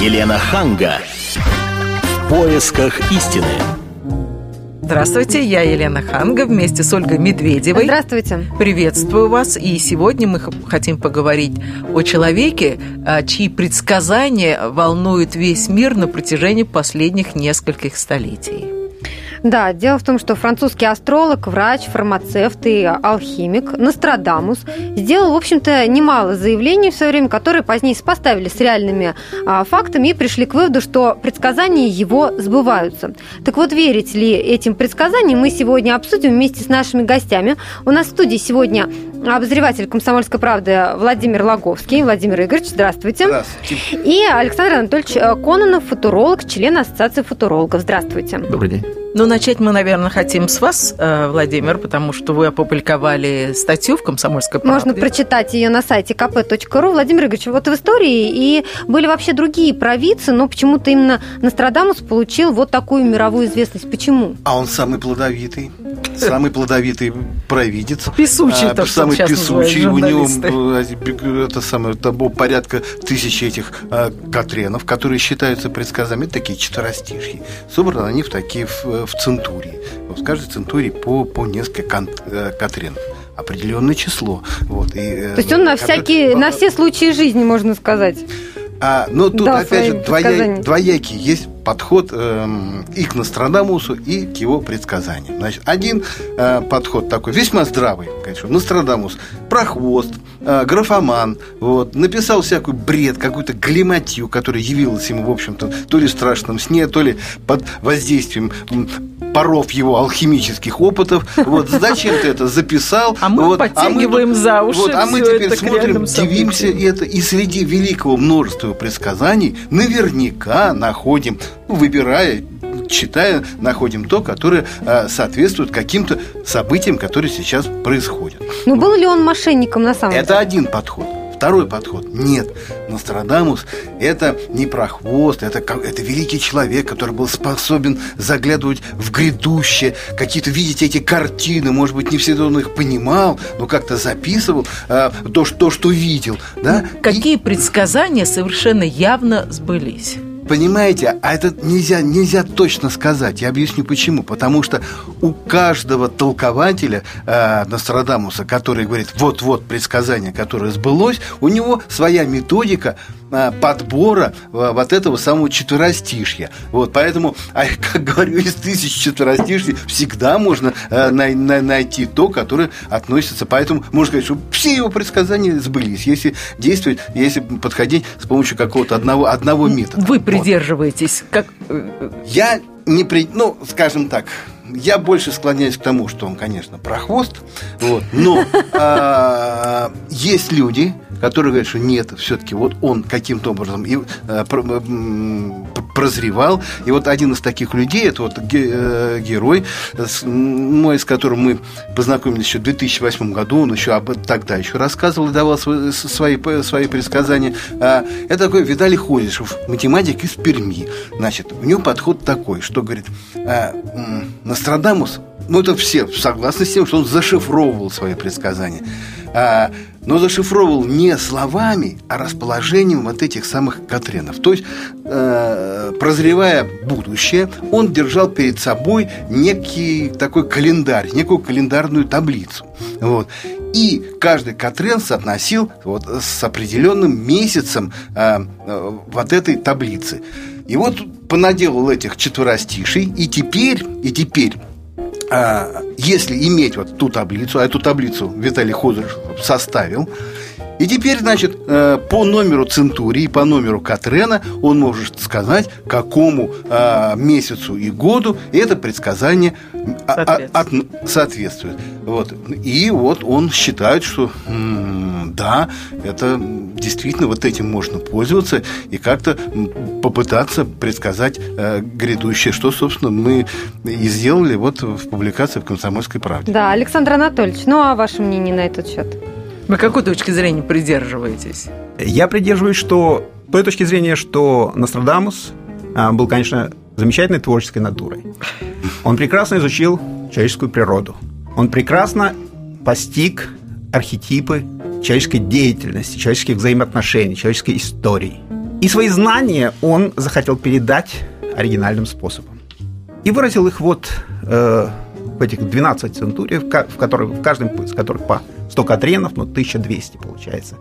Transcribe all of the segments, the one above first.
Елена Ханга. В поисках истины. Здравствуйте, я Елена Ханга вместе с Ольгой Медведевой. Здравствуйте. Приветствую вас. И сегодня мы хотим поговорить о человеке, а, чьи предсказания волнуют весь мир на протяжении последних нескольких столетий. Да, дело в том, что французский астролог, врач, фармацевт и алхимик Нострадамус сделал, в общем-то, немало заявлений в свое время, которые позднее сопоставили с реальными а, фактами и пришли к выводу, что предсказания его сбываются. Так вот, верить ли этим предсказаниям, мы сегодня обсудим вместе с нашими гостями. У нас в студии сегодня обозреватель «Комсомольской правды» Владимир Логовский. Владимир Игоревич, здравствуйте. Здравствуйте. И Александр Анатольевич Кононов, футуролог, член Ассоциации футурологов. Здравствуйте. Добрый день. Ну, начать мы, наверное, хотим с вас, э, Владимир, потому что вы опубликовали статью в «Комсомольской правде». Можно прочитать ее на сайте kp.ru. Владимир Игоревич, вот в истории и были вообще другие провидцы, но почему-то именно Нострадамус получил вот такую мировую известность. Почему? А он самый плодовитый, самый плодовитый провидец. Песучий, а, Самый песучий. У него э, это самое, там было порядка тысячи этих а, Катренов, которые считаются предсказами, такие четверостишьи. Собраны они в такие в центурии. В каждой центурии по, по несколько кон, э, определенное число. Вот, и, э, То есть он на, всякие, на все случаи жизни, можно сказать. А, но тут, да, опять же, двоя, двоякий есть подход э, и к Нострадамусу, и к его предсказаниям. Значит, один э, подход такой, весьма здравый, конечно, Нострадамус, прохвост, э, графоман, вот, написал всякую бред, какую-то глиматью, которая явилась ему, в общем-то, то ли в страшном сне, то ли под воздействием паров его алхимических опытов. Вот зачем ты это записал? А мы вот, подтягиваем а мы, за уши. Вот, а мы теперь смотрим, дивимся это, и среди великого множества предсказаний наверняка находим, выбирая читая, находим то, которое э, соответствует каким-то событиям, которые сейчас происходят. Ну, был ли он мошенником на самом это деле? Это один подход. Второй подход. Нет, Нострадамус – это не прохвост, это, это великий человек, который был способен заглядывать в грядущее, какие-то видеть эти картины. Может быть, не всегда он их понимал, но как-то записывал э, то, что, что видел. Да? Какие И... предсказания совершенно явно сбылись? Понимаете, а это нельзя, нельзя точно сказать. Я объясню почему. Потому что у каждого толкователя э, Нострадамуса, который говорит, вот-вот предсказание, которое сбылось, у него своя методика подбора э, вот этого самого четверостишья. Вот, поэтому, а, как говорю, из тысяч четверостишья всегда можно э, на, на, найти то, которое относится. Поэтому можно сказать, что все его предсказания сбылись, если действовать, если подходить с помощью какого-то одного, одного метода. Вы придерживаетесь? Как... Я не при... Ну, скажем так, я больше склоняюсь к тому, что он, конечно, прохвост, вот, но э, есть люди, которые говорят, что нет, все-таки вот он каким-то образом и, э, прозревал. И вот один из таких людей, это вот э, герой, мой, с которым мы познакомились еще в 2008 году, он еще об тогда еще рассказывал и давал свои, свои, свои предсказания. А, это такой Виталий Ходишев, математик из Перми. Значит, у него подход такой, что говорит, а, Нострадамус, ну это все согласны с тем, что он зашифровывал свои предсказания. А, но зашифровывал не словами, а расположением вот этих самых Катренов. То есть, э, прозревая будущее, он держал перед собой некий такой календарь, некую календарную таблицу. Вот. И каждый Катрен соотносил вот с определенным месяцем э, э, вот этой таблицы. И вот понаделал этих четверостишей, и теперь, и теперь если иметь вот ту таблицу, а эту таблицу Виталий Ходоров составил, и теперь, значит, э, по номеру Центурии, по номеру Катрена он может сказать, какому э, месяцу и году это предсказание соответствует. От, соответствует. Вот. И вот он считает, что да, это действительно вот этим можно пользоваться и как-то попытаться предсказать э, грядущее, что, собственно, мы и сделали вот в публикации в «Комсомольской правде». Да, Александр Анатольевич, ну а ваше мнение на этот счет? Вы какой точки зрения придерживаетесь? Я придерживаюсь, что той точки зрения, что Нострадамус а, был, конечно, замечательной творческой натурой. Он прекрасно изучил человеческую природу. Он прекрасно постиг архетипы человеческой деятельности, человеческих взаимоотношений, человеческой истории. И свои знания он захотел передать оригинальным способом. И выразил их вот э, этих 12 центурий, в, которых, в каждом из которых по 100 катренов, ну, 1200 получается,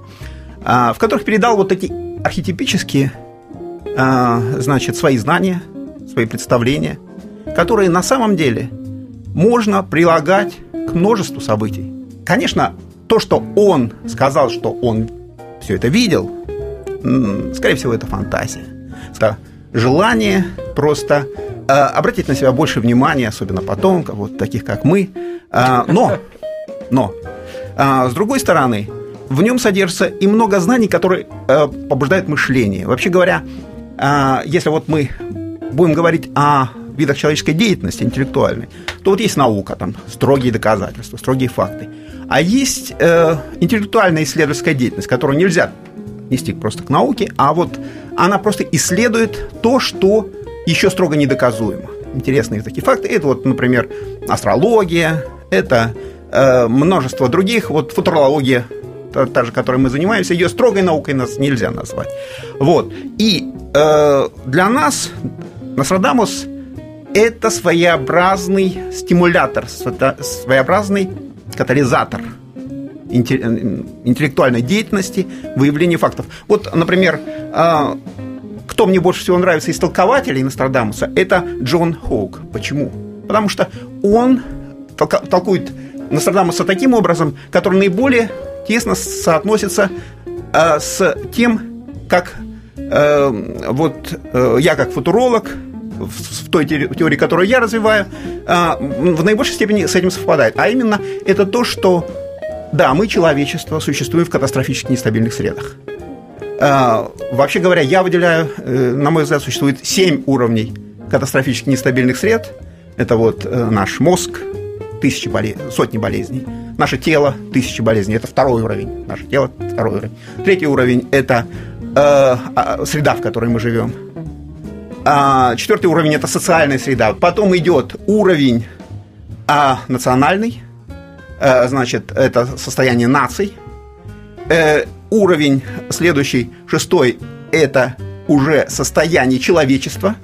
э, в которых передал вот эти архетипические, э, значит, свои знания, свои представления, которые на самом деле можно прилагать к множеству событий. Конечно, то, что он сказал, что он все это видел, скорее всего, это фантазия. Желание просто обратить на себя больше внимания, особенно потомков, вот таких как мы. Э, но, но, э, с другой стороны, в нем содержится и много знаний, которые э, побуждают мышление. Вообще говоря, если вот мы будем говорить о видах человеческой деятельности интеллектуальной, то вот есть наука, там строгие доказательства, строгие факты. А есть э, интеллектуальная исследовательская деятельность, которую нельзя нести просто к науке, а вот она просто исследует то, что еще строго недоказуемо. Интересные такие факты. Это вот, например, астрология, это э, множество других, вот футурология, та, та же, которой мы занимаемся, ее строгой наукой нас нельзя назвать. Вот. И э, для нас Нострадамус – это своеобразный стимулятор, своеобразный катализатор интеллектуальной деятельности, выявления фактов. Вот, например, а, кто мне больше всего нравится из толкователей Нострадамуса, это Джон Хоук. Почему? Потому что он толкует Нострадамуса таким образом, который наиболее тесно соотносится а, с тем, как э, вот э, я как футуролог в той теории, которую я развиваю, а, в наибольшей степени с этим совпадает. А именно это то, что да, мы, человечество, существуем в катастрофически нестабильных средах. А, вообще говоря, я выделяю, э, на мой взгляд, существует семь уровней катастрофически нестабильных сред. Это вот э, наш мозг, тысячи болез... сотни болезней. Наше тело, тысячи болезней. Это второй уровень. Наше тело, второй уровень. Третий уровень – это э, среда, в которой мы живем. А, четвертый уровень – это социальная среда. Потом идет уровень а, национальный, а, значит, это состояние наций. Э, уровень следующий, шестой – это уже состояние человечества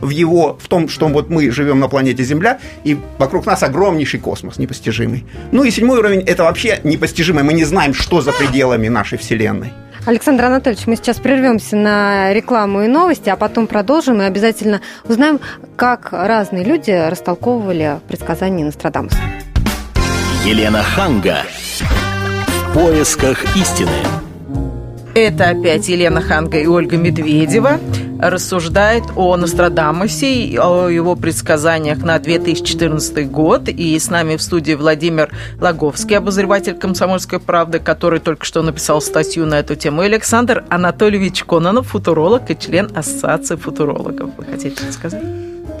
в его, в том, что вот мы живем на планете Земля, и вокруг нас огромнейший космос непостижимый. Ну и седьмой уровень – это вообще непостижимый. Мы не знаем, что за пределами нашей Вселенной. Александр Анатольевич, мы сейчас прервемся на рекламу и новости, а потом продолжим и обязательно узнаем, как разные люди растолковывали предсказания Нострадамуса. Елена Ханга. В поисках истины. Это опять Елена Ханга и Ольга Медведева рассуждает о Нострадамусе, о его предсказаниях на 2014 год. И с нами в студии Владимир Логовский, обозреватель «Комсомольской правды», который только что написал статью на эту тему, и Александр Анатольевич Кононов, футуролог и член Ассоциации футурологов. Вы хотите сказать?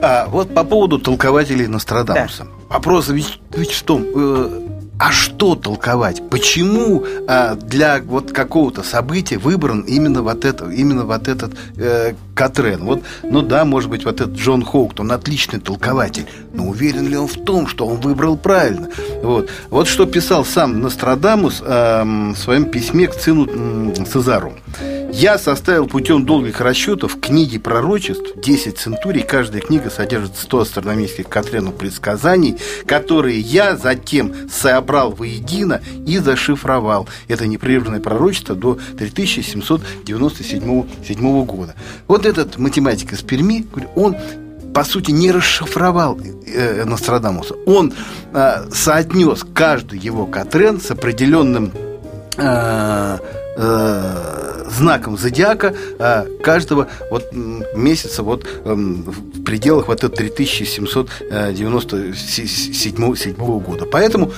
А, вот по поводу толкователей Нострадамуса. Да. Вопрос ведь, ведь в том, э, а что толковать? Почему а, для вот какого-то события выбран именно вот это, именно вот этот э, Катрен? Вот, ну да, может быть, вот этот Джон Хоукт, он отличный толкователь, но уверен ли он в том, что он выбрал правильно? Вот, вот что писал сам Нострадамус э, в своем письме к сыну э, Цезару. Я составил путем долгих расчетов книги пророчеств, 10 центурий, каждая книга содержит 100 астрономических Катрену предсказаний, которые я затем собрал воедино и зашифровал. Это непрерывное пророчество до 3797 года. Вот этот математик из Перми, он по сути, не расшифровал э, Нострадамуса. Он э, соотнес каждый его Катрен с определенным э, э, знаком зодиака э, каждого вот месяца вот э, в пределах вот этого 3797 года. Поэтому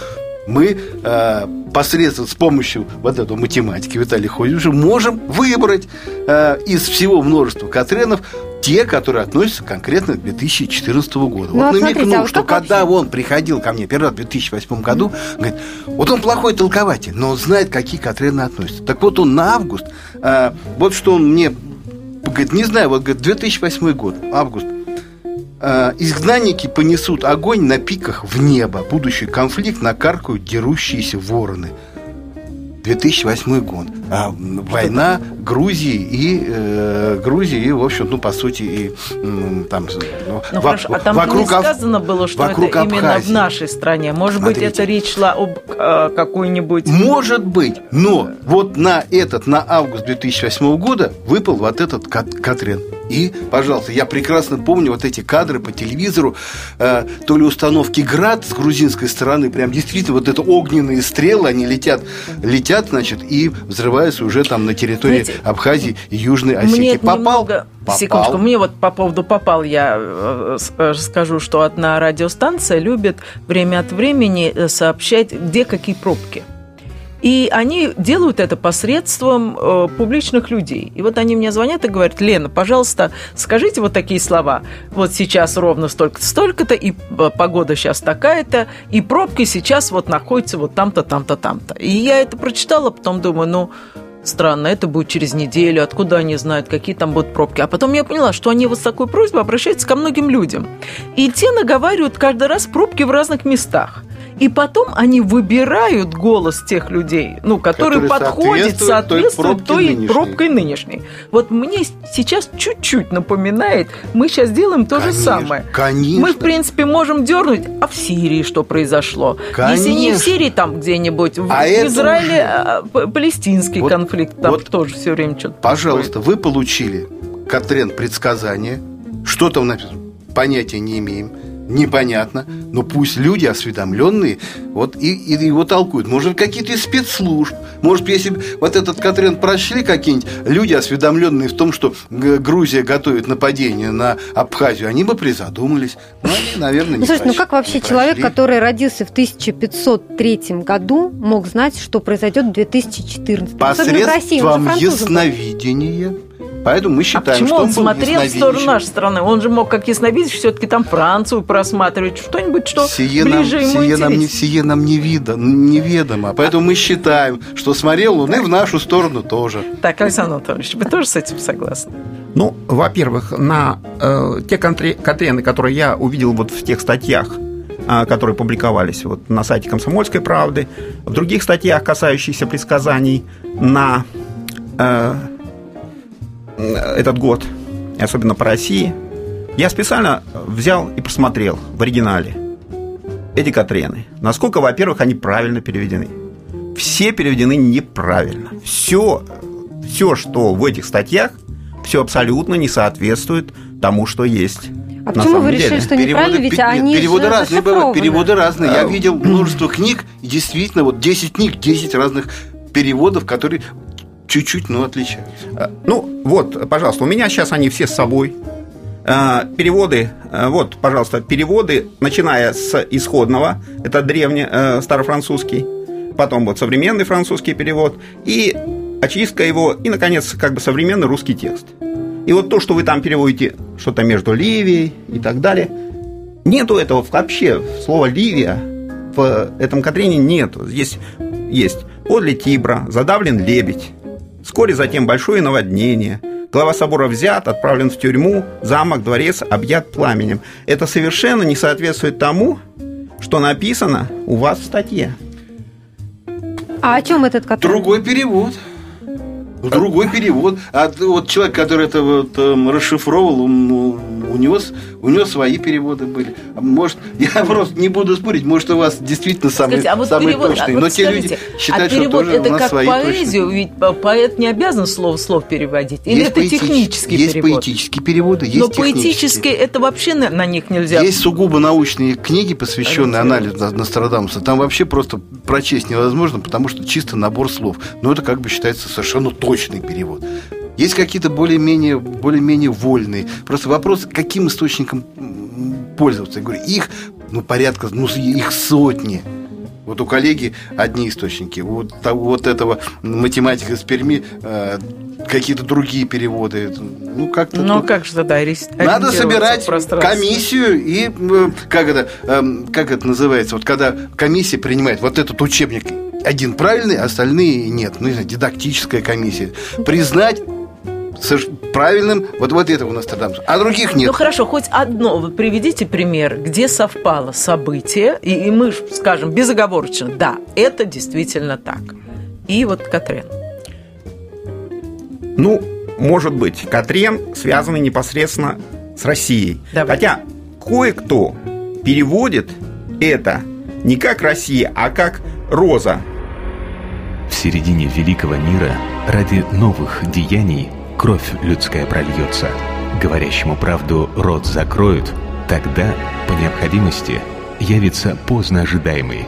мы э, посредством, с помощью вот этого математики Виталия Ходича можем выбрать э, из всего множества Катренов те, которые относятся конкретно к 2014 года. Ну, вот а намекнул, а что когда вообще? он приходил ко мне первый раз в 2008 году, mm-hmm. говорит, вот он плохой толкователь, но он знает, какие Катрены относятся. Так вот он на август, э, вот что он мне говорит, не знаю, вот говорит, 2008 год, август, э, изгнанники понесут огонь на пиках в небо, будущий конфликт накаркают дерущиеся вороны. 2008 год. А, война Грузии и э, Грузии и, в общем, ну, по сути, и там... Ну, ну хорошо, а там вокруг, не сказано было, что это Абхазии. именно в нашей стране. Может Смотрите. быть, это речь шла об э, какой-нибудь... Может быть, но вот на этот, на август 2008 года выпал вот этот Катрин. И, пожалуйста, я прекрасно помню вот эти кадры по телевизору, э, то ли установки «Град» с грузинской стороны, прям действительно вот это огненные стрелы, они летят, летят, значит, и взрываются уже там на территории Знаете, Абхазии и Южной Осетии. Мне попал, немного... попал. Секундочку, мне вот по поводу попал я э, э, скажу, что одна радиостанция любит время от времени э, сообщать, где какие пробки. И они делают это посредством э, публичных людей. И вот они мне звонят и говорят, Лена, пожалуйста, скажите вот такие слова. Вот сейчас ровно столько-то, столько-то, и э, погода сейчас такая-то, и пробки сейчас вот находятся вот там-то, там-то, там-то. И я это прочитала, потом думаю, ну, странно, это будет через неделю, откуда они знают, какие там будут пробки. А потом я поняла, что они вот с такой просьбой обращаются ко многим людям. И те наговаривают каждый раз пробки в разных местах. И потом они выбирают голос тех людей, ну, который, который подходит, соответствует той, той пробкой нынешней. Вот мне сейчас чуть-чуть напоминает, мы сейчас делаем то конечно, же самое. Конечно. Мы, в принципе, можем дернуть, а в Сирии что произошло? Конечно. Если не в Сирии, там где-нибудь, в а Израиле уже... А, палестинский вот, конфликт, там вот, тоже все время что-то Пожалуйста, происходит. вы получили, Катрен, предсказание, что там написано, понятия не имеем непонятно, но пусть люди осведомленные вот и, и его толкуют. Может, какие-то из спецслужб. Может, если бы вот этот Катрен прошли какие-нибудь люди, осведомленные в том, что Грузия готовит нападение на Абхазию, они бы призадумались. Но они, наверное, не ну, Слушайте, ну как вообще человек, который родился в 1503 году, мог знать, что произойдет в 2014? Посредством ясновидения Поэтому мы считаем, а почему что он, он смотрел в сторону нашей страны? Он же мог, как ясновидящий, все-таки там Францию просматривать, что-нибудь, что сие ближе нам, ему сие нам, не, сие нам не видно, неведомо. Поэтому мы считаем, что смотрел и в нашу сторону тоже. Так, Александр Анатольевич, вы тоже с этим согласны? Ну, во-первых, на э, те контрены, которые я увидел вот в тех статьях, э, которые публиковались вот на сайте «Комсомольской правды», в других статьях, касающихся предсказаний на э, этот год, и особенно по России, я специально взял и посмотрел в оригинале эти Катрены. Насколько, во-первых, они правильно переведены. Все переведены неправильно. Все, все, что в этих статьях, все абсолютно не соответствует тому, что есть. А почему вы решили, деле. что неправильно? Ведь нет, они переводы разные бывают. Переводы разные. Я видел множество книг, и действительно, вот 10 книг, 10 разных переводов, которые чуть-чуть, но отличаются. Э, ну, вот, пожалуйста, у меня сейчас они все с собой. Э, переводы, э, вот, пожалуйста, переводы, начиная с исходного, это древний старофранцузский, потом вот современный французский перевод, и очистка его, и, наконец, как бы современный русский текст. И вот то, что вы там переводите что-то между Ливией и так далее, нету этого вообще, слова Ливия в этом Катрине нету. Здесь есть подле Тибра задавлен лебедь, Вскоре затем большое наводнение. Глава собора взят, отправлен в тюрьму, замок, дворец объят пламенем. Это совершенно не соответствует тому, что написано у вас в статье. А о чем этот который? Другой перевод. Другой перевод. А вот человек, который это вот эм, расшифровал, он, ну, у него, у него свои переводы были. А может, я просто не буду спорить, может, у вас действительно самый, Скажите, а вот самый перевод, точный. А вот но те люди считают, а что тоже это у нас как свои поэзию, точные. ведь поэт не обязан слово в слов переводить. Или есть это поэтич... технический есть перевод? Есть поэтические переводы, есть Но поэтические, это вообще на, на них нельзя. Есть сугубо научные книги, посвященные анализу Нострадамуса. Там вообще просто прочесть невозможно, потому что чисто набор слов. Но это как бы считается совершенно точный перевод. Есть какие-то более-менее более-менее вольные. Просто вопрос, каким источником пользоваться. Я говорю, их ну, порядка, ну, их сотни. Вот у коллеги одни источники, у вот этого математика из Перми э, какие-то другие переводы. Ну, как-то Ну, тут... как же тогда Надо собирать комиссию и, э, как это, э, как это называется, вот когда комиссия принимает вот этот учебник, один правильный, остальные нет. Ну, не знаю, дидактическая комиссия. Признать правильным вот, вот этого Нострадамуса, а других нет. Ну хорошо, хоть одно, вы приведите пример, где совпало событие, и, и мы скажем безоговорочно, да, это действительно так. И вот Катрин. Ну, может быть, Катрен связанный непосредственно с Россией. Давай. Хотя кое-кто переводит это не как Россия, а как Роза. В середине великого мира ради новых деяний кровь людская прольется. Говорящему правду рот закроют, тогда, по необходимости, явится поздно ожидаемый.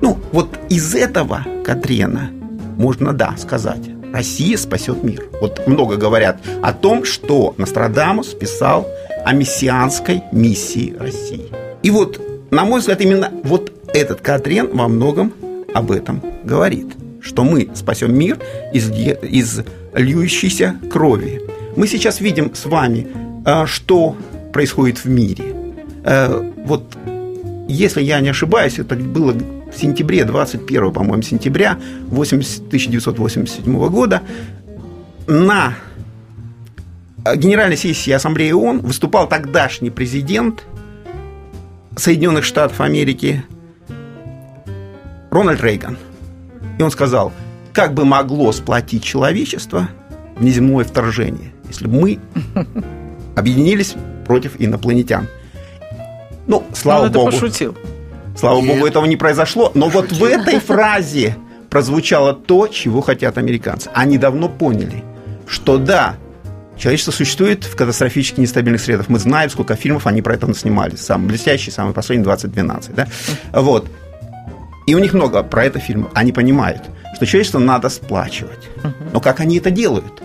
Ну, вот из этого Катрена можно, да, сказать, Россия спасет мир. Вот много говорят о том, что Нострадамус писал о мессианской миссии России. И вот, на мой взгляд, именно вот этот Катрен во многом об этом говорит, что мы спасем мир из, из льющейся крови. Мы сейчас видим с вами, а, что происходит в мире. Э, вот, если я не ошибаюсь, это было в сентябре, 21, по-моему, сентября 80, 1987 года на Генеральной сессии Ассамблеи ООН выступал тогдашний президент Соединенных Штатов Америки Рональд Рейган. И он сказал, как бы могло сплотить человечество внеземное вторжение, если бы мы объединились против инопланетян. Ну, слава Он богу. это пошутил. Слава Нет. богу, этого не произошло. Но вот в этой фразе прозвучало то, чего хотят американцы. Они давно поняли, что да, человечество существует в катастрофически нестабильных средах. Мы знаем, сколько фильмов они про это снимали. Самый блестящий, самый последний, 2012. Да? Вот. И у них много про это фильмов. Они понимают, что человечество надо сплачивать. Но как они это делают?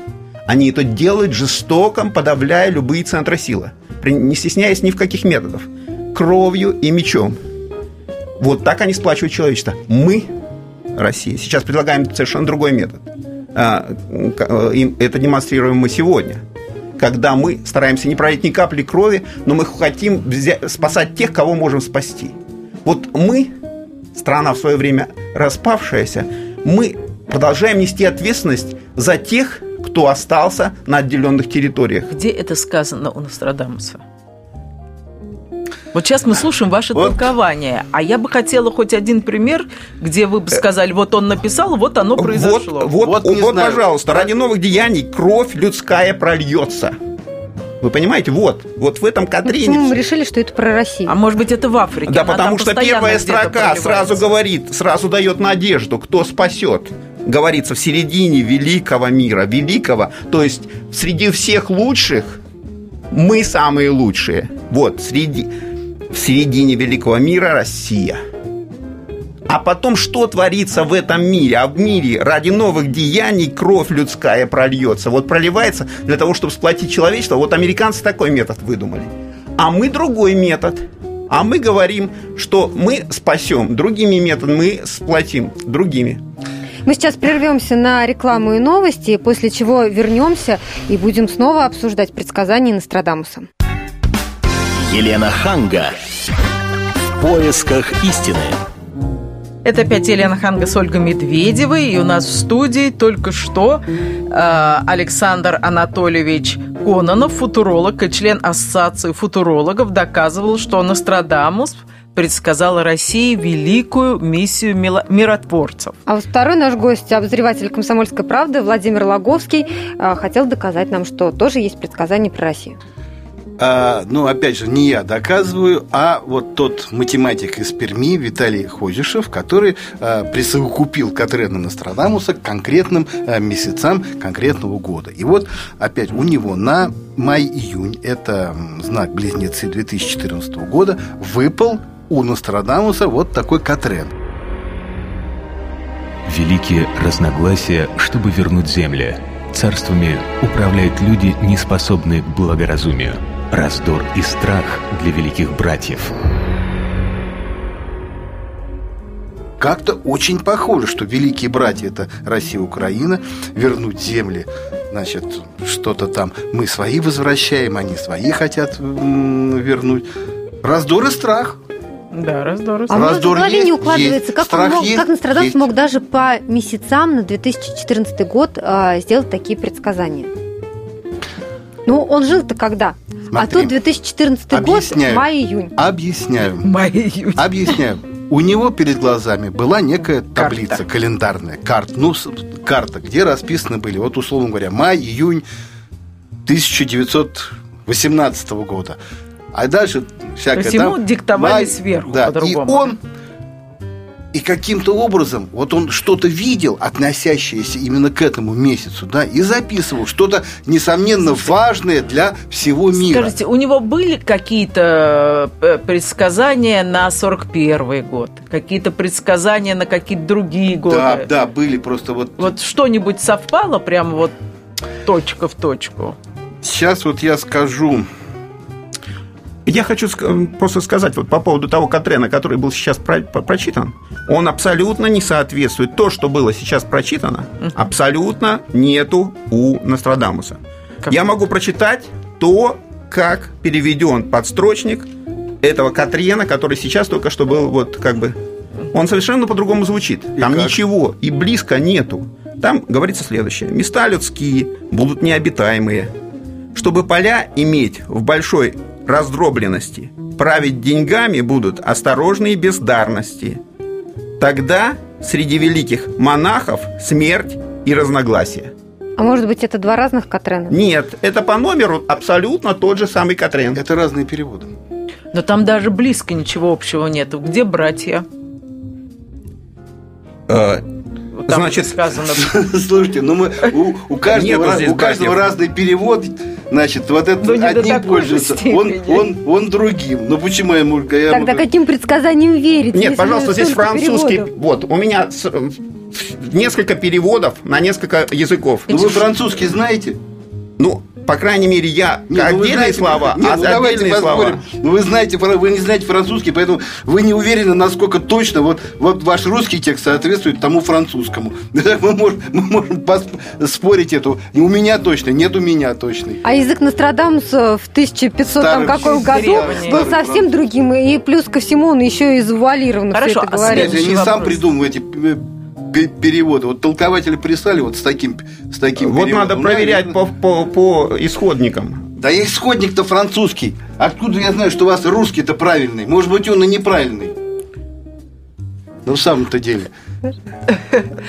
Они это делают жестоко, подавляя любые центры силы, не стесняясь ни в каких методов. Кровью и мечом. Вот так они сплачивают человечество. Мы, Россия, сейчас предлагаем совершенно другой метод. А, э, это демонстрируем мы сегодня. Когда мы стараемся не пролить ни капли крови, но мы хотим взя- спасать тех, кого можем спасти. Вот мы, страна в свое время распавшаяся, мы продолжаем нести ответственность за тех, кто остался на отделенных территориях. Где это сказано у Нострадамуса? Вот сейчас мы слушаем ваше Вот. толкование, а я бы хотела хоть один пример, где вы бы сказали, вот он написал, вот оно произошло. Вот, вот, Вот вот, знаю. пожалуйста, ради новых деяний кровь людская прольется. Вы понимаете, вот, вот в этом кадре. Почему мы решили, что это про Россию? А может быть, это в Африке? Да, Она потому что первая строка сразу говорит, сразу дает надежду, кто спасет. Говорится в середине великого мира, великого, то есть среди всех лучших мы самые лучшие. Вот, среди, в середине великого мира Россия. А потом, что творится в этом мире? А в мире ради новых деяний кровь людская прольется. Вот проливается для того, чтобы сплотить человечество. Вот американцы такой метод выдумали. А мы другой метод. А мы говорим, что мы спасем другими методами, мы сплотим другими. Мы сейчас прервемся на рекламу и новости, после чего вернемся и будем снова обсуждать предсказания Нострадамуса. Елена Ханга. В поисках истины. Это опять Елена Ханга с Ольгой Медведевой. И у нас в студии только что э, Александр Анатольевич Кононов, футуролог и член Ассоциации футурологов, доказывал, что Нострадамус предсказал России великую миссию миротворцев. А вот второй наш гость, обозреватель «Комсомольской правды» Владимир Логовский, э, хотел доказать нам, что тоже есть предсказания про Россию. А, ну, опять же, не я доказываю, а вот тот математик из Перми Виталий Хозишев, который а, присовокупил Катрена Нострадамуса к конкретным а, месяцам конкретного года. И вот, опять, у него на май-июнь, это знак близнецы 2014 года, выпал у Нострадамуса вот такой Катрен. Великие разногласия, чтобы вернуть земли. Царствами управляют люди, не способные к благоразумию. Раздор и страх для великих братьев. Как-то очень похоже, что великие братья это Россия и Украина, вернуть земли, значит, что-то там мы свои возвращаем, они свои хотят вернуть. Раздор и страх. Да, раздор. и А у меня в Раздор голове есть, не укладывается, есть. как, он Страх мог, есть, как Нострадамус есть. мог даже по месяцам на 2014 год э, сделать такие предсказания. Ну, он жил-то когда? А Смотри. тут 2014 Объясняю. год, май-июнь. Объясняю. Май-июнь. Объясняю. у него перед глазами была некая таблица Карта. календарная, карт, ну, карта, где расписаны были, вот условно говоря, май, июнь 1918 года. А дальше всякое То есть ему там, диктовали сверху да, по-другому. И он и каким-то образом, вот он что-то видел, относящееся именно к этому месяцу, да, и записывал что-то, несомненно, важное для всего мира. Скажите, у него были какие-то э, предсказания на 41 год? Какие-то предсказания на какие-то другие годы? да, да, были просто вот Вот что-нибудь совпало прямо вот точка в точку? Сейчас вот я скажу. Я хочу просто сказать вот по поводу того Катрена, который был сейчас про- прочитан. Он абсолютно не соответствует. То, что было сейчас прочитано, абсолютно нету у Нострадамуса. Как? Я могу прочитать то, как переведен подстрочник этого Катрена, который сейчас только что был вот как бы... Он совершенно по-другому звучит. Там как? ничего и близко нету. Там говорится следующее. Места людские будут необитаемые. Чтобы поля иметь в большой раздробленности, править деньгами будут осторожные бездарности. Тогда среди великих монахов смерть и разногласия. А может быть, это два разных Катрена? Нет, это по номеру абсолютно тот же самый Катрен. Это разные переводы. Но там даже близко ничего общего нету. Где братья? Э, Там Значит- сказано. Слушайте, ну мы у, у каждого, раз- у каждого братьев. разный перевод, значит, вот это Ну, одним пользуется, он, он, он другим. Ну почему я ему я Тогда ему- каким предсказаниям верить? Нет, пожалуйста, здесь французский. переводов? Вот, у меня с- э, несколько переводов на несколько языков. Ну вы французский знаете? Ну, по крайней мере, я Не, ну, отдельные знаете- слова, не, а ну, отдельные слова. Ну, вы знаете, вы не знаете французский, поэтому вы не уверены, насколько точно вот, вот ваш русский текст соответствует тому французскому. Мы можем, мы можем спорить эту. У меня точно, нет у меня точный. А язык Нострадамуса в 1500 там каком году древний. был Старый совсем другим, и плюс ко всему он еще и завуалированно Хорошо, все это а говорит. Я Следующий не сам придумываю эти пе- переводы. Вот толкователи прислали вот с таким, с таким Вот переводом. надо Ну, проверять наверное. по, по, по исходникам. Да я исходник-то французский. Откуда я знаю, что у вас русский-то правильный? Может быть, он и неправильный. Ну, в самом-то деле.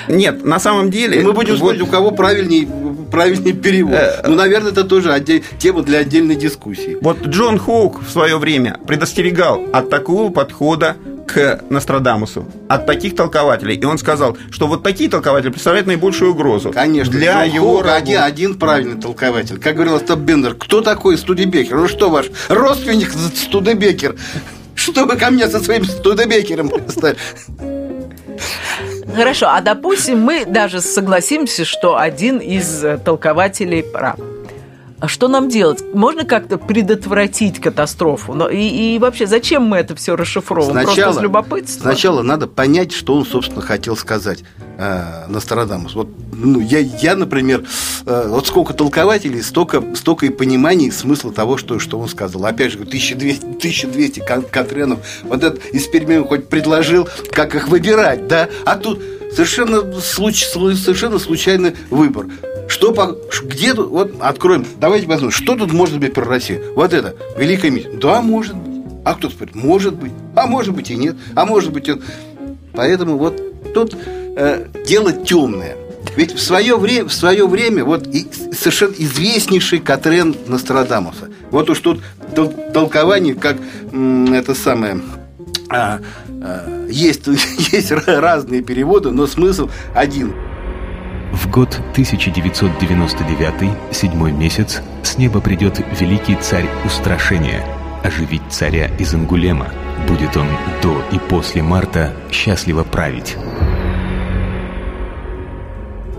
Нет, на самом деле... И мы будем вот- у кого правильней, правильный перевод. Э, ну, наверное, это тоже отде- тема для отдельной дискуссии. Вот Джон Хоук в свое время предостерегал от такого подхода к Нострадамусу, от таких толкователей. И он сказал, что вот такие толкователи представляют наибольшую угрозу Конечно, для Джон его один, один правильный толкователь. Как говорил Остап Бендер, кто такой Студебекер? Ну что ваш родственник Студебекер? Что вы ко мне со своим Студебекером пристали? Хорошо, а допустим, мы даже согласимся, что один из э, толкователей прав. А что нам делать? Можно как-то предотвратить катастрофу? Но и, и вообще, зачем мы это все расшифровываем? Просто с любопытства? Сначала надо понять, что он, собственно, хотел сказать э, Нострадамус. Вот, ну, я, я, например, э, вот сколько толкователей, столько, столько и пониманий смысла того, что, что он сказал. Опять же, 1200, 1200 кон- Катренов. Вот этот эксперимент хоть предложил, как их выбирать, да? А тут совершенно, случ- слу- совершенно случайный выбор. Что по, где тут, вот откроем, давайте посмотрим, что тут может быть про Россию? Вот это, Великая миссия. Да, может быть. А кто спорит? Может быть. А может быть и нет. А может быть он... Поэтому вот тут э, дело темное. Ведь в свое, время, в свое время вот и совершенно известнейший Катрен Нострадамуса. Вот уж тут тол- толкование, как это самое... а, а, есть, есть разные переводы, но смысл один. В год 1999, седьмой месяц, с неба придет великий царь устрашения, оживить царя из Ангулема. Будет он до и после марта счастливо править.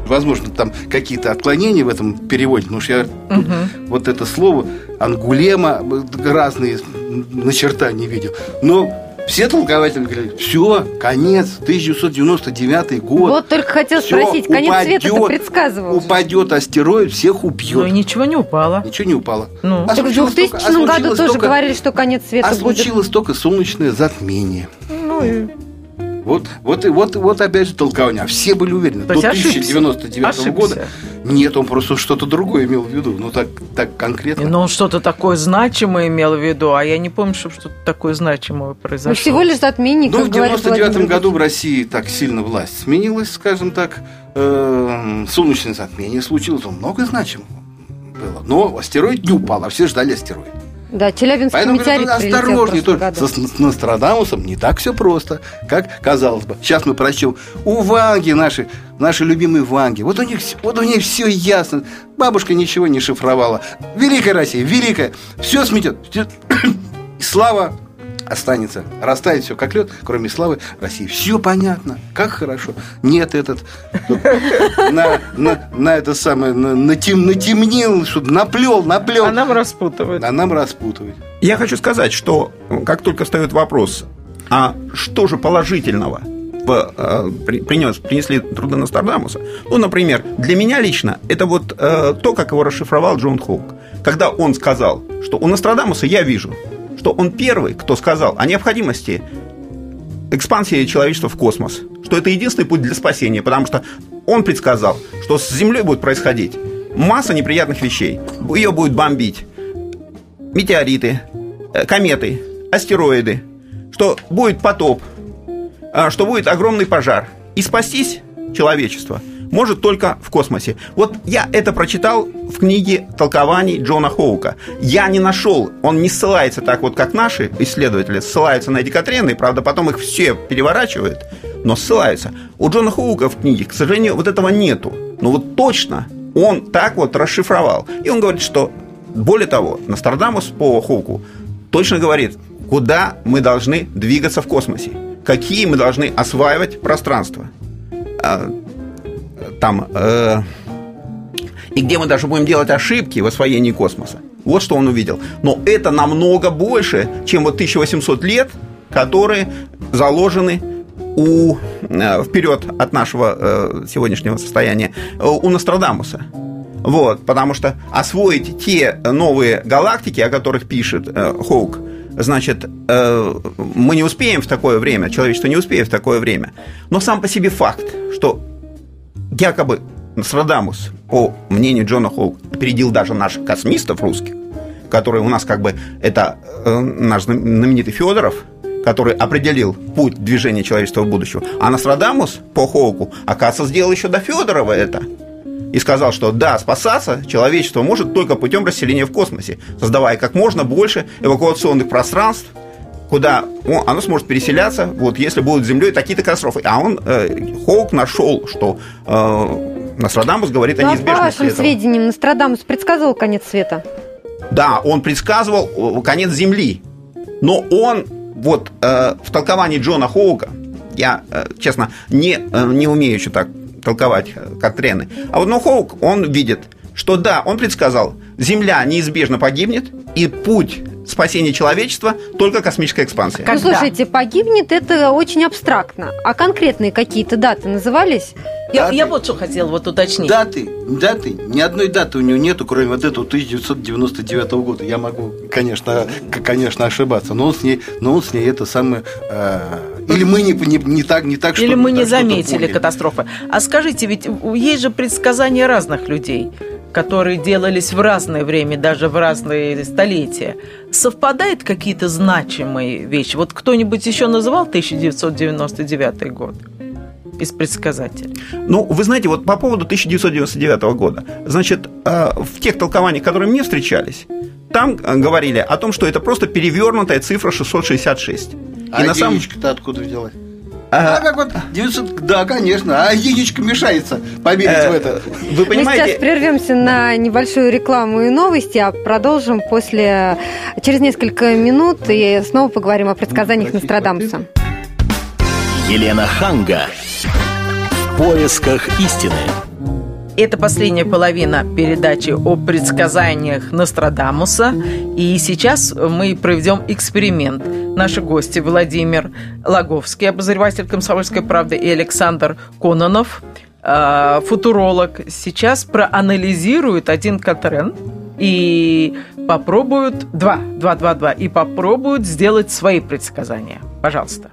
Возможно, там какие-то отклонения в этом переводе, потому что я тут вот это слово ангулема разные начертания видел. Но все толкователи говорят, все, конец, 1999 год. Вот только хотел Всё, спросить, конец света-то упадёт, предсказывал. Упадет астероид, всех Ну и убьет. ничего не упало. Ничего не упало. Ну. А Так в случилось 2000 только- а году тоже только- говорили, что конец света А будет. случилось только солнечное затмение. Ну и Вот, вот, и вот, вот опять же толкование. А все были уверены. То До есть ошибся. 1099 Ошибся. года. Нет, он просто что-то другое имел в виду. Ну, так, так конкретно. Но он что-то такое значимое имел в виду, а я не помню, чтобы что-то такое значимое произошло. Ну, всего лишь затмение, Ну, в говорит 99 Владимир году в. России так сильно власть сменилась, скажем так. Э, солнечное затмение случилось. Ну, Много значимого было. Но астероид не упал, а все ждали астероид. Да, Челябинский Поэтому говорю, метеорит надо прилетел в осторожнее. году. с, с Нострадамусом не так все просто, как казалось бы. Сейчас мы прочтем. У Ванги наши, наши любимые Ванги. Вот у них, вот у них все ясно. Бабушка ничего не шифровала. Великая Россия, великая. Все сметет. Слава останется. Растает все как лед, кроме славы России. Все понятно. Как хорошо. Нет, этот на, на, на это самое на, натем- натемнил, что наплел, наплел. А нам распутывают. А нам распутывать. Я хочу сказать, что как только встает вопрос, а что же положительного в, э, при- принес, принесли труды Нострадамуса? Ну, например, для меня лично это вот э, то, как его расшифровал Джон Хоук. Когда он сказал, что у Нострадамуса я вижу, что он первый, кто сказал о необходимости экспансии человечества в космос, что это единственный путь для спасения, потому что он предсказал, что с Землей будет происходить масса неприятных вещей. Ее будет бомбить метеориты, э, кометы, астероиды, что будет потоп, а, что будет огромный пожар. И спастись человечество может только в космосе. Вот я это прочитал в книге толкований Джона Хоука. Я не нашел, он не ссылается так вот, как наши исследователи ссылаются на эти Катрены, правда, потом их все переворачивают, но ссылаются. У Джона Хоука в книге, к сожалению, вот этого нету. Но вот точно он так вот расшифровал. И он говорит, что более того, Нострадамус по Хоуку точно говорит, куда мы должны двигаться в космосе, какие мы должны осваивать пространство. Там, э, и где мы даже будем делать ошибки в освоении космоса. Вот что он увидел. Но это намного больше, чем вот 1800 лет, которые заложены у, э, вперед от нашего э, сегодняшнего состояния э, у Нострадамуса. Вот, потому что освоить те новые галактики, о которых пишет э, Хоук, значит, э, мы не успеем в такое время, человечество не успеет в такое время. Но сам по себе факт, что якобы Нострадамус, по мнению Джона Хоука, опередил даже наших космистов русских, которые у нас как бы это э, наш знаменитый Федоров, который определил путь движения человечества в будущего. А Нострадамус по Хоуку, оказывается, сделал еще до Федорова это. И сказал, что да, спасаться человечество может только путем расселения в космосе, создавая как можно больше эвакуационных пространств, куда он- оно сможет переселяться, вот если будут Землей такие-то катастрофы. А он, э, Хоук, нашел, что э, Нострадамус говорит Ну, о а по неизбежности вашим этого. сведениям, Нострадамус предсказывал конец света? Да, он предсказывал э, конец Земли. Но он, вот э, в толковании Джона Хоука, я, э, честно, не, э, не умею еще так толковать э, Катрены, а вот но Хоук, он видит, что да, он предсказал, Земля неизбежно погибнет, и путь спасения человечества только космическая экспансия. Как- Ну, слушайте, погибнет это очень абстракно. А конкретные какие-то даты назывались? Я, Даты. я вот что хотела вот уточнить. Даты, даты, ни одной даты у него нету, кроме вот этого 1999 года. Я могу, конечно, конечно, ошибаться, но он с ней, но он с ней это самое, э, или мы не, не, не так, не так, Или мы не так заметили катастрофы. А скажите, ведь есть же предсказания разных людей, которые делались в разное время, даже в разные столетия. Совпадают какие-то значимые вещи? Вот кто-нибудь еще называл 1999 год из предсказателей? Ну, вы знаете, вот по поводу 1999 года, значит, э, в тех толкованиях, которые мне встречались, там э, говорили о том, что это просто перевернутая цифра 666. А И на самом- единичка-то откуда взялась? А, А, как вот 900, да, конечно, а единичка мешается поверить э, в это. Вы Мы сейчас понимаете, прервемся на небольшую рекламу и новости, а продолжим после через несколько минут и снова поговорим о предсказаниях Каких Нострадамуса. Елена Ханга. В поисках истины. Это последняя половина передачи о предсказаниях Нострадамуса. И сейчас мы проведем эксперимент. Наши гости Владимир Логовский, обозреватель «Комсомольской правды», и Александр Кононов, э, футуролог, сейчас проанализируют один Катрен и попробуют, два, два, два, два, и попробуют сделать свои предсказания. Пожалуйста.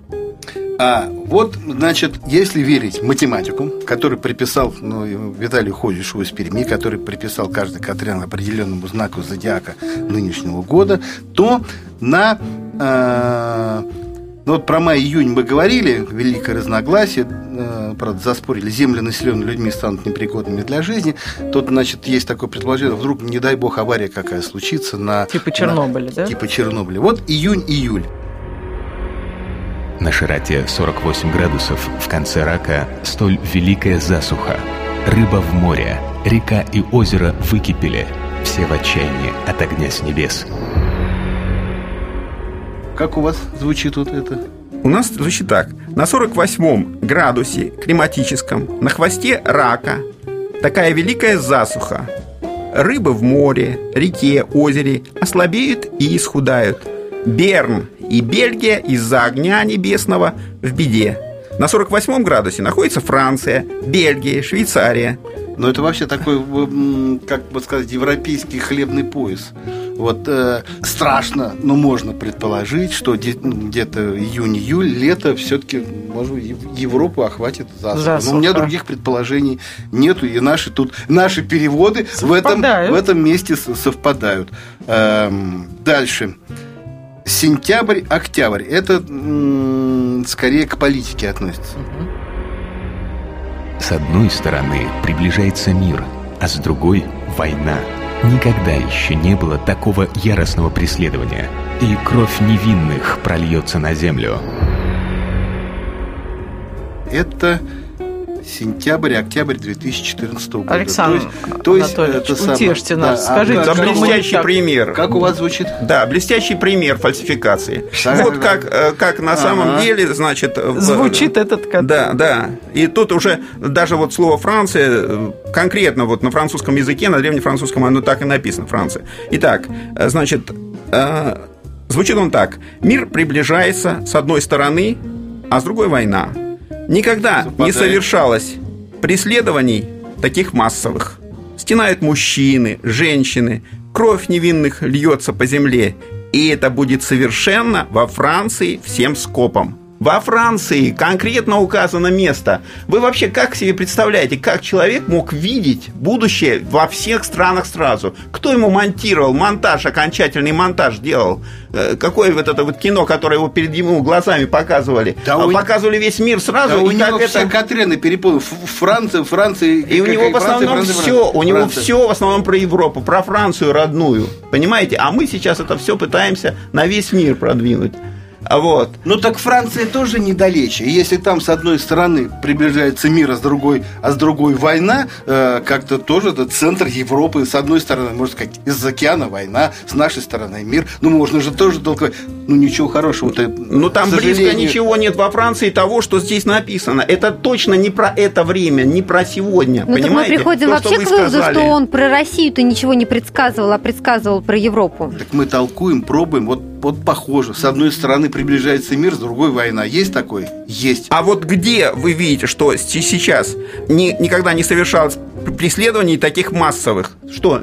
А вот, значит, если верить математику, который приписал ну, Виталий Ходишеву из Перми, который приписал каждый Катрян определенному знаку зодиака нынешнего года, то на э, ну вот про май-июнь мы говорили, великое разногласие, э, правда, заспорили, земли, населенные людьми, станут непригодными для жизни. Тут, значит, есть такое предположение, вдруг, не дай бог, авария какая случится на... Типа Чернобыля, на, да? Типа Чернобыля. Вот июнь-июль. На широте 48 градусов в конце рака столь великая засуха. Рыба в море, река и озеро выкипели. Все в отчаянии от огня с небес. Как у вас звучит вот это? У нас звучит так. На 48 градусе климатическом на хвосте рака такая великая засуха. Рыбы в море, реке, озере ослабеют и исхудают. Берн и Бельгия из-за огня небесного в беде. На 48 градусе находится Франция, Бельгия, Швейцария. Но это вообще такой, как бы сказать, европейский хлебный пояс. Вот э, страшно, но можно предположить, что ну, где-то июнь-июль, лето все-таки, может Европу охватит засуха. засуха. Но у меня других предположений нету, и наши тут наши переводы в этом, в этом месте совпадают. Эм, дальше. Сентябрь, октябрь. Это м- скорее к политике относится. С одной стороны приближается мир, а с другой – война. Никогда еще не было такого яростного преследования, и кровь невинных прольется на землю. Это сентябрь, октябрь 2014 года. Александр то есть, то есть это утешьте самое, нас. Да, Скажите, а, блестящий так, пример. Как у вас звучит? Да, блестящий пример фальсификации. Да, вот да. как, э, как на самом деле, значит... Звучит этот. Да, да. И тут уже даже вот слово Франция, э, конкретно вот на французском языке, на древнефранцузском оно так и написано, Франция. Итак, э, значит, звучит он так. Мир приближается с одной стороны, а с другой война. Никогда не совершалось преследований таких массовых. Стенают мужчины, женщины, кровь невинных льется по земле. И это будет совершенно во Франции всем скопом. Во Франции конкретно указано место. Вы вообще как себе представляете, как человек мог видеть будущее во всех странах сразу? Кто ему монтировал, монтаж, окончательный монтаж делал? Э, какое вот это вот кино, которое его перед ему глазами показывали? Да а у... Показывали весь мир сразу. Да и у него все это... Катрены перепутал. Франция, Франция. И у него в основном Франция, все, Франция. у него все в основном про Европу, про Францию родную. Понимаете? А мы сейчас это все пытаемся на весь мир продвинуть. А вот. Ну так Франция тоже недалече. И если там с одной стороны приближается мир, а с другой, а с другой война, э, как-то тоже это центр Европы. С одной стороны, можно сказать, из океана война, с нашей стороны мир. Ну можно же тоже толковать. Ну ничего хорошего-то. Ну там близко ничего нет во Франции того, что здесь написано. Это точно не про это время, не про сегодня. Ну понимаете? мы приходим То, вообще к выводу, что он про Россию-то ничего не предсказывал, а предсказывал про Европу. Так мы толкуем, пробуем. Вот, вот похоже. С одной стороны приближается мир, с другой война. Есть такой? Есть. А вот где вы видите, что сейчас ни, никогда не совершалось преследований таких массовых? Что?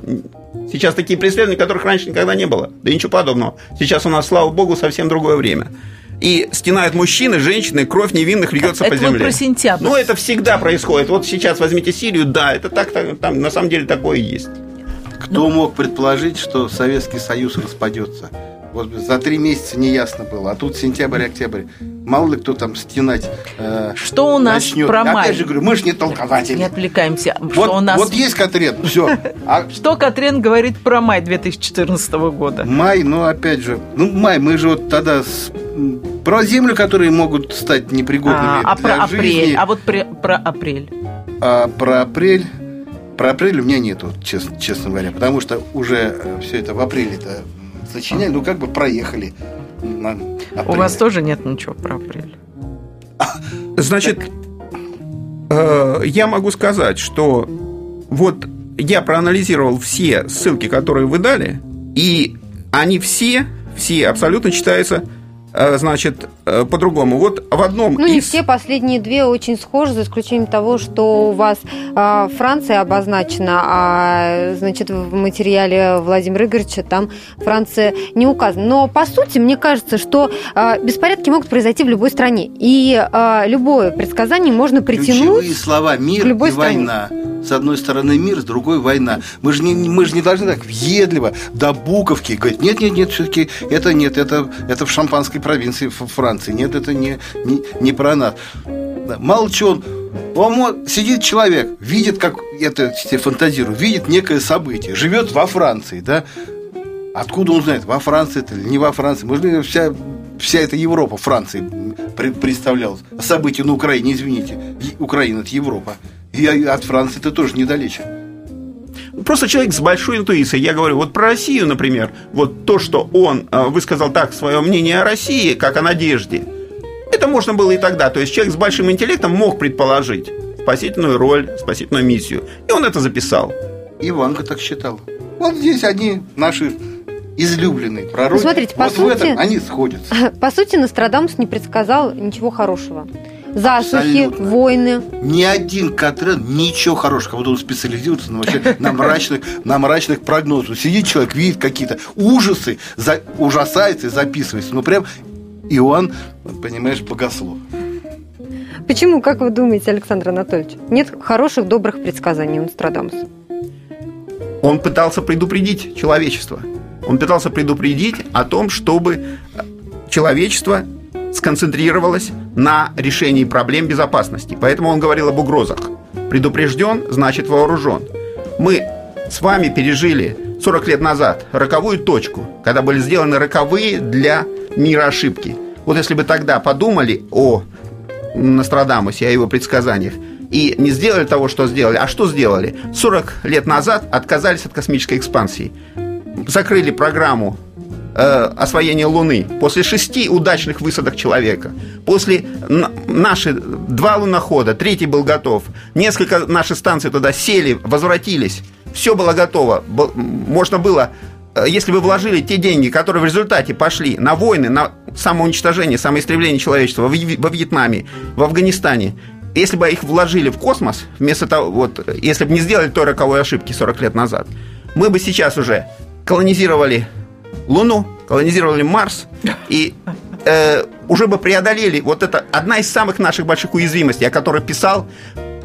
Сейчас такие преследования, которых раньше никогда не было. Да ничего подобного. Сейчас у нас, слава богу, совсем другое время и стенают мужчины, женщины, кровь невинных льется это по земле. Это про сентябрь. Ну, это всегда происходит. Вот сейчас возьмите Сирию, да, это так, так там на самом деле такое и есть. Кто ну, мог предположить, что Советский Союз распадется? Вот за три месяца не ясно было. А тут сентябрь-октябрь. Мало ли кто там стенать э, Что у нас начнет. про май? Опять же говорю, мы же не толкователи. Не отвлекаемся. Вот, что у нас... вот есть Катрен, все. А... Что Катрен говорит про май 2014 года? Май, ну опять же, ну май, мы же вот тогда с... про землю, которые могут стать непригодными а, а про жизни. апрель? А вот про, про апрель? А про апрель? Про апрель у меня нету, честно, честно говоря, потому что уже э, все это в апреле-то сочиняли, ну как бы проехали. У вас тоже нет ничего про апрель? Значит, э, я могу сказать, что вот я проанализировал все ссылки, которые вы дали, и они все, все абсолютно читаются значит, э, по-другому. Вот в одном Ну, не из... все последние две очень схожи, за исключением того, что у вас а, Франция обозначена, а, значит, в материале Владимира Игоревича там Франция не указана. Но, по сути, мне кажется, что а, беспорядки могут произойти в любой стране. И а, любое предсказание можно притянуть... Ключевые слова «мир» любой и стране. «война». С одной стороны мир, с другой война. Мы же не, мы же не должны так въедливо до буковки говорить, нет, нет, нет, все-таки это нет, это, это в шампанской провинции Франции. Нет, это не, не, не про нас. Чего он, сидит человек, видит, как это себе фантазирую, видит некое событие, живет во Франции, да? Откуда он знает, во Франции это или не во Франции? Может, быть, вся, вся эта Европа Франции пре- представлялась. События на Украине, извините. Украина – это Европа. И от Франции это тоже недалече. Просто человек с большой интуицией. Я говорю, вот про Россию, например, вот то, что он э, высказал так свое мнение о России, как о надежде, это можно было и тогда. То есть человек с большим интеллектом мог предположить спасительную роль, спасительную миссию. И он это записал. Иванка так считала. Вот здесь они, наши излюбленные пророки. Ну, смотрите, по вот в сути- этом они сходятся. По сути, Нострадамус не предсказал ничего хорошего. Засухи, Абсолютно. войны. Ни один Катрен ничего хорошего. Вот он специализируется на, вообще, на, мрачных, на мрачных прогнозах. Сидит человек, видит какие-то ужасы, за, ужасается и записывается. Ну, прям Иоанн, понимаешь, богослов. Почему, как вы думаете, Александр Анатольевич? Нет хороших, добрых предсказаний у Нострадамуса. Он пытался предупредить человечество. Он пытался предупредить о том, чтобы человечество сконцентрировалось на решении проблем безопасности. Поэтому он говорил об угрозах. Предупрежден, значит вооружен. Мы с вами пережили 40 лет назад роковую точку, когда были сделаны роковые для мира ошибки. Вот если бы тогда подумали о Нострадамусе, о его предсказаниях, и не сделали того, что сделали. А что сделали? 40 лет назад отказались от космической экспансии. Закрыли программу э, освоения Луны после шести удачных высадок человека, после наши два лунохода, третий был готов, несколько наши станции туда сели, возвратились, все было готово, можно было, э, если бы вложили те деньги, которые в результате пошли на войны, на самоуничтожение, самоистребление человечества во Вьетнаме, в Афганистане, если бы их вложили в космос, вместо того, вот, если бы не сделали той роковой ошибки 40 лет назад, мы бы сейчас уже колонизировали Луну, колонизировали Марс и э, уже бы преодолели вот это одна из самых наших больших уязвимостей, о которой писал,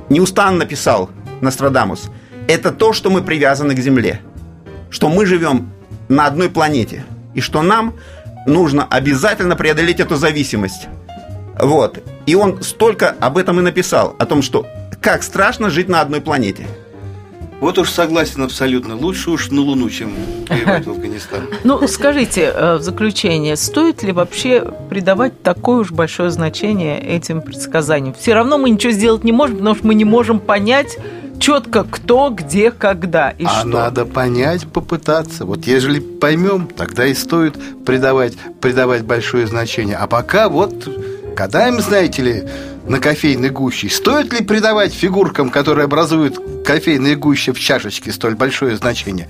неустанно писал Нострадамус. Это то, что мы привязаны к Земле, что мы живем на одной планете и что нам нужно обязательно преодолеть эту зависимость. Вот. И он столько об этом и написал, о том, что как страшно жить на одной планете. Вот уж согласен абсолютно. Лучше уж на Луну, чем воевать в Афганистан. Ну, скажите э, в заключение, стоит ли вообще придавать такое уж большое значение этим предсказаниям? Все равно мы ничего сделать не можем, потому что мы не можем понять четко, кто, где, когда и а что. надо понять, попытаться. Вот ежели поймем, тогда и стоит придавать, придавать большое значение. А пока вот, кадаем, знаете ли, на кофейной гуще. Стоит ли придавать фигуркам, которые образуют кофейные гуще в чашечке, столь большое значение?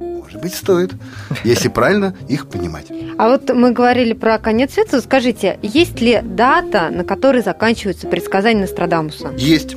Может быть, стоит, если правильно их понимать. А вот мы говорили про конец света. Скажите, есть ли дата, на которой заканчиваются предсказания Нострадамуса? Есть.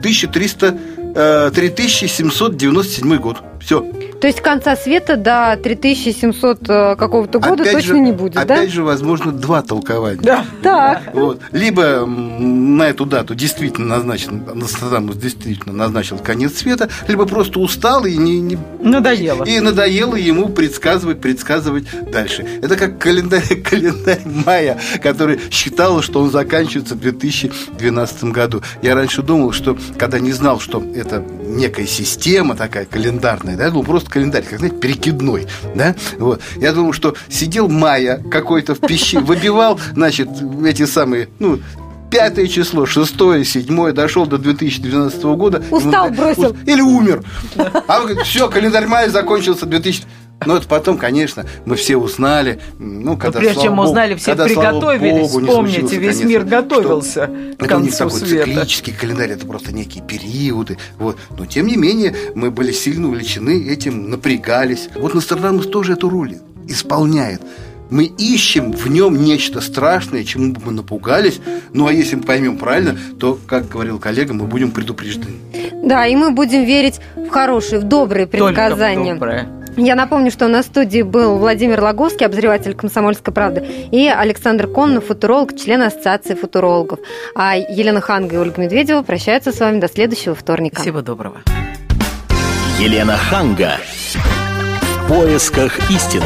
1300, э, 3797 год. Все. То есть конца света до 3700 э, какого-то года Опять точно же- не будет, опять да? же, возможно, два толкования. Да. Так. Вот. Либо на эту дату действительно назначен, Нострадамус действительно назначил конец света, либо просто устал и не, не- Надоело. и надоело ему предсказывать, предсказывать дальше. Это как календарь, календарь мая, который считал, что он заканчивается в 2012 году. Я раньше думал, что когда не знал, что это некая система такая календарная, да, ну просто календарь, как знаете, перекидной, да, вот. Я думал, что сидел майя какой-то в пище, выбивал, значит, эти самые, ну, Пятое число, шестое, седьмое, дошел до 2012 года. Устал, Ему, бросил. ус- Или умер. А все, календарь мая закончился 2000... Но это потом, конечно, мы все узнали. Ну, когда, прежде слава чем богу, узнали, все когда, приготовились. богу, Вспомните, весь конец мир готовился что к это у них концу такой света. циклический календарь, это просто некие периоды. Вот. Но, тем не менее, мы были сильно увлечены этим, напрягались. Вот Нострадамус тоже эту роль исполняет. мы ищем в нем нечто страшное, чему бы мы напугались. Ну, а если мы поймем правильно, то, как говорил коллега, мы будем предупреждены. Да, и мы будем верить в хорошие, в добрые предсказания. Только в доброе. Я напомню, что на студии был Владимир Логовский, обозреватель «Комсомольской правды», и Александр Коннов, футуролог, член Ассоциации футурологов. А Елена Ханга и Ольга Медведева прощаются с вами до следующего вторника. Всего доброго. Елена Ханга. В поисках истины.